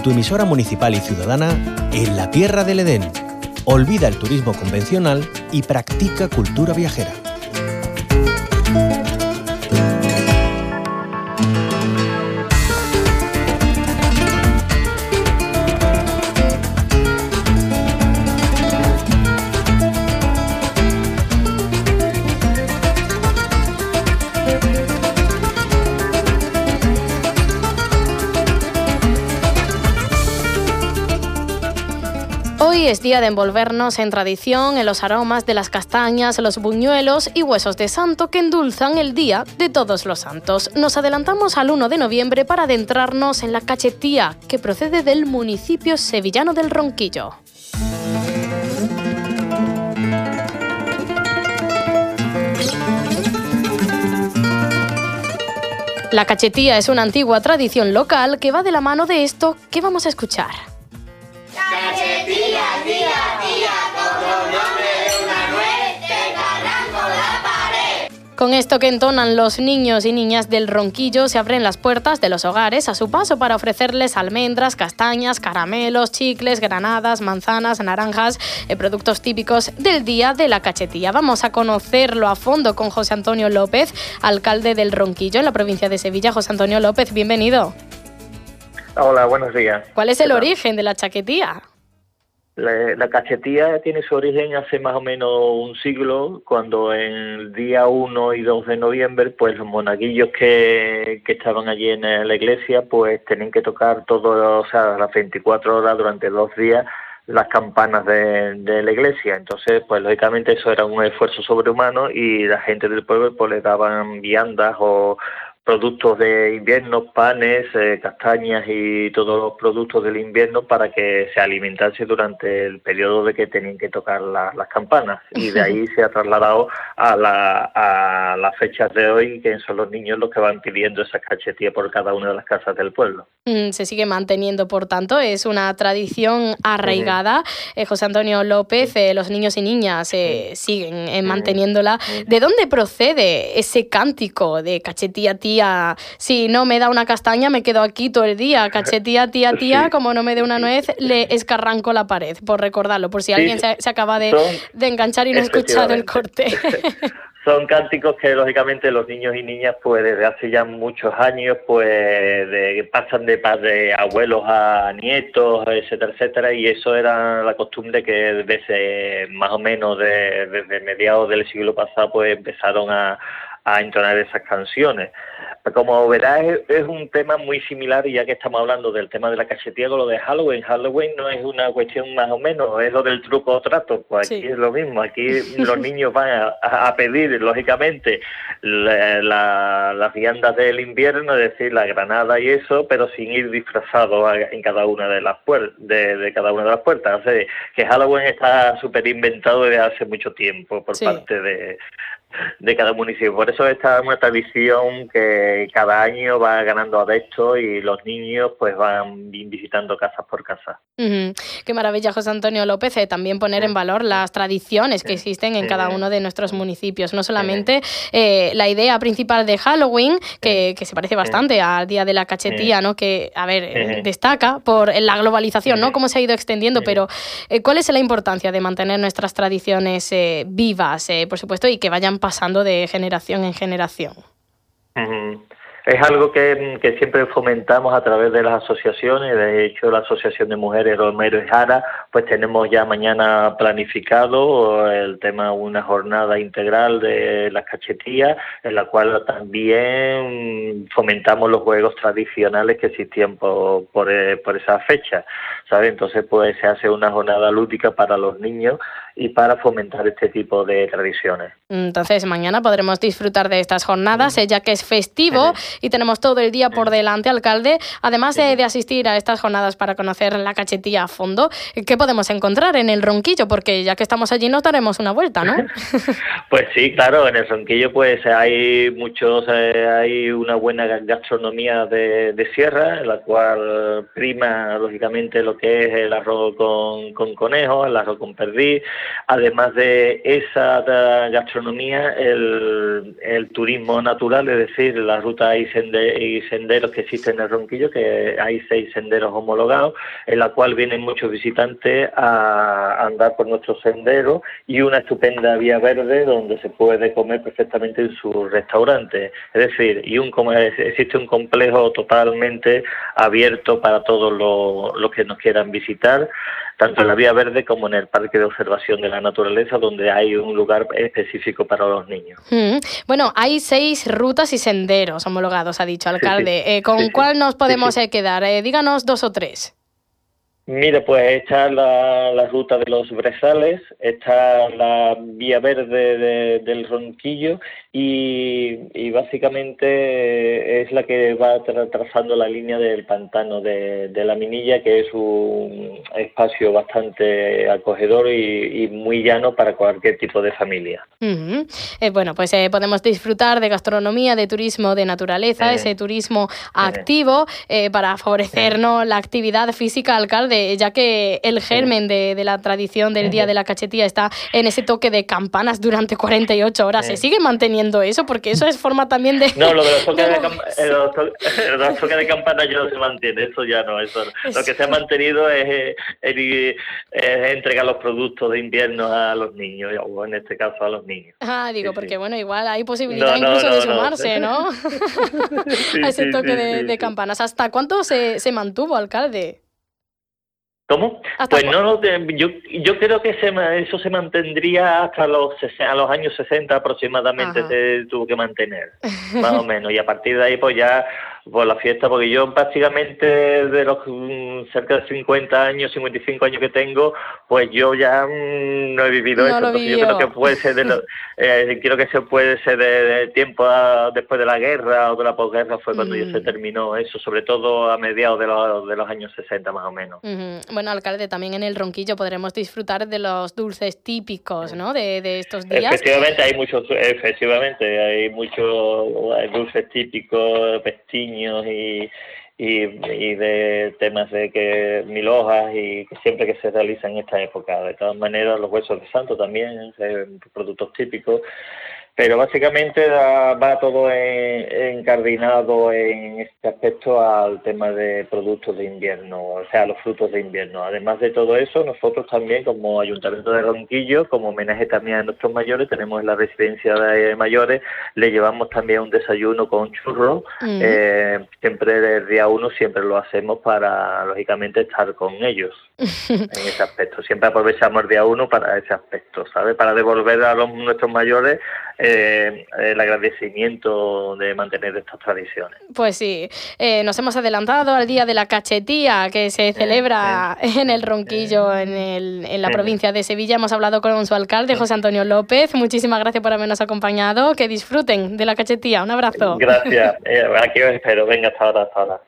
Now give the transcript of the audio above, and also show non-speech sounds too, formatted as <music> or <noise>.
en tu emisora municipal y ciudadana en la Tierra del Edén. Olvida el turismo convencional y practica cultura viajera. Es día de envolvernos en tradición, en los aromas de las castañas, los buñuelos y huesos de santo que endulzan el día de todos los santos. Nos adelantamos al 1 de noviembre para adentrarnos en la cachetía, que procede del municipio sevillano del Ronquillo. La cachetía es una antigua tradición local que va de la mano de esto que vamos a escuchar. Cachetía, tía, tía, todo nombre de una te la pared. Con esto que entonan los niños y niñas del ronquillo se abren las puertas de los hogares a su paso para ofrecerles almendras, castañas, caramelos, chicles, granadas, manzanas, naranjas, eh, productos típicos del día de la cachetía. Vamos a conocerlo a fondo con José Antonio López, alcalde del Ronquillo en la provincia de Sevilla. José Antonio López, bienvenido. Hola, buenos días. ¿Cuál es ¿Qué el origen de la chaquetía? La, la cachetía tiene su origen hace más o menos un siglo, cuando en el día 1 y 2 de noviembre, pues los monaguillos que, que estaban allí en la iglesia, pues tenían que tocar todo, o sea, las 24 horas durante dos días las campanas de, de la iglesia. Entonces, pues lógicamente eso era un esfuerzo sobrehumano y la gente del pueblo pues le daban viandas o productos de invierno, panes, eh, castañas y todos los productos del invierno para que se alimentase durante el periodo de que tenían que tocar la- las campanas. Y de ahí se ha trasladado a, la, a las fechas de hoy, que son los niños los que van pidiendo esas cachetillas por cada una de las casas del pueblo. Mm, Se sigue manteniendo, por tanto, es una tradición arraigada. Eh, José Antonio López, eh, los niños y niñas siguen manteniéndola. ¿De dónde procede ese cántico de cachetía tía? Si no me da una castaña, me quedo aquí todo el día. Cachetía tía tía, <laughs> Sí. como no me dé una nuez, le escarranco la pared, por recordarlo, por si Sí, alguien se, se acaba de, son- de enganchar y no ha escuchado el corte. <laughs> Son cánticos que lógicamente los niños y niñas pues desde hace ya muchos años pues de- pasan de padres abuelos a nietos, etcétera, etcétera, y eso era la costumbre que desde más o menos de- desde mediados del siglo pasado pues empezaron a, a entonar esas canciones. Como verás, es, un tema muy similar, y ya que estamos hablando del tema de la cachetía con lo de Halloween, Halloween no es una cuestión más o menos, es lo del truco o trato, pues aquí Sí. es lo mismo, aquí los <laughs> niños van a, a pedir, lógicamente, la- la- las viandas del invierno, es decir, la granada y eso, pero sin ir disfrazados en cada una de las puertas, de, de cada una de las puertas. O sea, que Halloween está súper inventado desde hace mucho tiempo por Sí. parte de, de cada municipio. Por eso esta es una tradición que cada año va ganando adeptos y los niños pues van visitando casa por casa. Qué maravilla, José Antonio López, eh, también poner en valor las tradiciones que existen en cada uno de nuestros municipios. No solamente eh, la idea principal de Halloween, que, que se parece bastante al Día de la Cachetía, ¿no? que, a ver, eh, destaca por la globalización, ¿no? Cómo se ha ido extendiendo, pero eh, ¿cuál es la importancia de mantener nuestras tradiciones eh, vivas, eh, por supuesto, y que vayan pasando de generación en generación? Es algo que, siempre fomentamos a través de las asociaciones. De hecho, la Asociación de Mujeres Romero y Jara, pues tenemos ya mañana planificado el tema una jornada integral de las cachetías, en la cual también fomentamos los juegos tradicionales que existían por, eh, esa fecha. ¿sabes? Entonces, pues se hace una jornada lúdica para los niños y para fomentar este tipo de tradiciones. Entonces, mañana podremos disfrutar de estas jornadas, eh, ya que es festivo y tenemos todo el día por delante, alcalde. Además de, de asistir a estas jornadas para conocer la cachetía a fondo, ¿qué podemos encontrar en el Ronquillo? Porque ya que estamos allí, nos daremos una vuelta, ¿no? <laughs> Pues sí, claro, en el Ronquillo pues hay muchos, eh, hay una buena gastronomía de, de sierra, en la cual prima lógicamente lo que es el arroz con, con conejo, el arroz con perdiz, además de esa gastronomía, el, turismo natural, es decir, las rutas y, senderos que existen en el Ronquillo, que hay seis senderos homologados, en la cual vienen muchos visitantes a andar por nuestros senderos y una estupenda vía verde donde se puede comer perfectamente en su restaurante. Es decir, y un, existe un complejo totalmente abierto para todos los, que nos quieran visitar, tanto en la vía verde como en el parque de observación de la naturaleza, donde hay un lugar específico para los niños. Mm. Bueno, hay seis rutas y senderos homologados, ha dicho alcalde. Eh, ¿Con cuál nos podemos eh, quedar? Eh, díganos dos o tres. Mire, pues está la, ruta de los brezales, está la vía verde del Ronquillo y, básicamente es la que va trazando la línea del pantano de, la Minilla, que es un espacio bastante acogedor y, muy llano para cualquier tipo de familia. Eh, bueno, pues eh, podemos disfrutar de gastronomía, de turismo de naturaleza, ese turismo activo eh, para favorecernos la actividad física, alcalde, ya que el germen de, de la tradición del Día de la Cachetía está en ese toque de campanas durante 48 horas. ¿Se sigue manteniendo? eso, porque eso es forma también de... No, lo de los <laughs> toques de, campana, <laughs> de campana ya no se mantiene, eso ya no. Eso, Lo que se ha mantenido es, entregar los productos de invierno a los niños, o en este caso a los niños. Ah, digo, porque bueno, igual hay posibilidad incluso de sumarse, ¿no? <laughs> a ese toque de, campanas. ¿Hasta cuánto se, se mantuvo, alcalde? ¿Cómo? Pues no, yo, yo creo que eso se mantendría hasta los, a los años 60 aproximadamente se tuvo que mantener, más o menos. Y a partir de ahí pues ya por la fiesta, porque yo prácticamente de los mm, cerca de 50 años, 55 años que tengo, pues yo ya mm, no he vivido eso. Entonces yo creo que puede ser de <laughs> eh, creo que se puede ser de, tiempo después de la guerra o de la posguerra fue cuando ya se mm. terminó eso, sobre todo a mediados de los, de los años 60 más o menos. Bueno, alcalde, también en el Ronquillo podremos disfrutar de los dulces típicos, ¿no? De, de estos días. Efectivamente, hay muchos, efectivamente, hay muchos dulces típicos, pestiños y, y, de temas de que mil hojas y siempre que se realiza en esta época. De todas maneras, los huesos de santo también, eh, productos típicos pero básicamente va todo encardinado en este aspecto al tema de productos de invierno, o sea, los frutos de invierno. Además de todo eso, nosotros también como Ayuntamiento de Ronquillo, como homenaje también a nuestros mayores, tenemos en la residencia de mayores, le llevamos también un desayuno con churros, mm. eh, siempre el día uno siempre lo hacemos para, lógicamente, estar con ellos <laughs> en ese aspecto. Siempre aprovechamos el día uno para ese aspecto, ¿sabes? Para devolver a los, nuestros mayores eh, el agradecimiento de mantener estas tradiciones. Pues sí, eh, nos hemos adelantado al Día de la Cachetía que se celebra en el Ronquillo, en, el, en la provincia de Sevilla. Hemos hablado con su alcalde, José Antonio López. Muchísimas gracias por habernos acompañado. Que disfruten de la cachetía. Un abrazo. Gracias. <laughs> Eh, aquí os espero. Venga, hasta ahora, hasta ahora.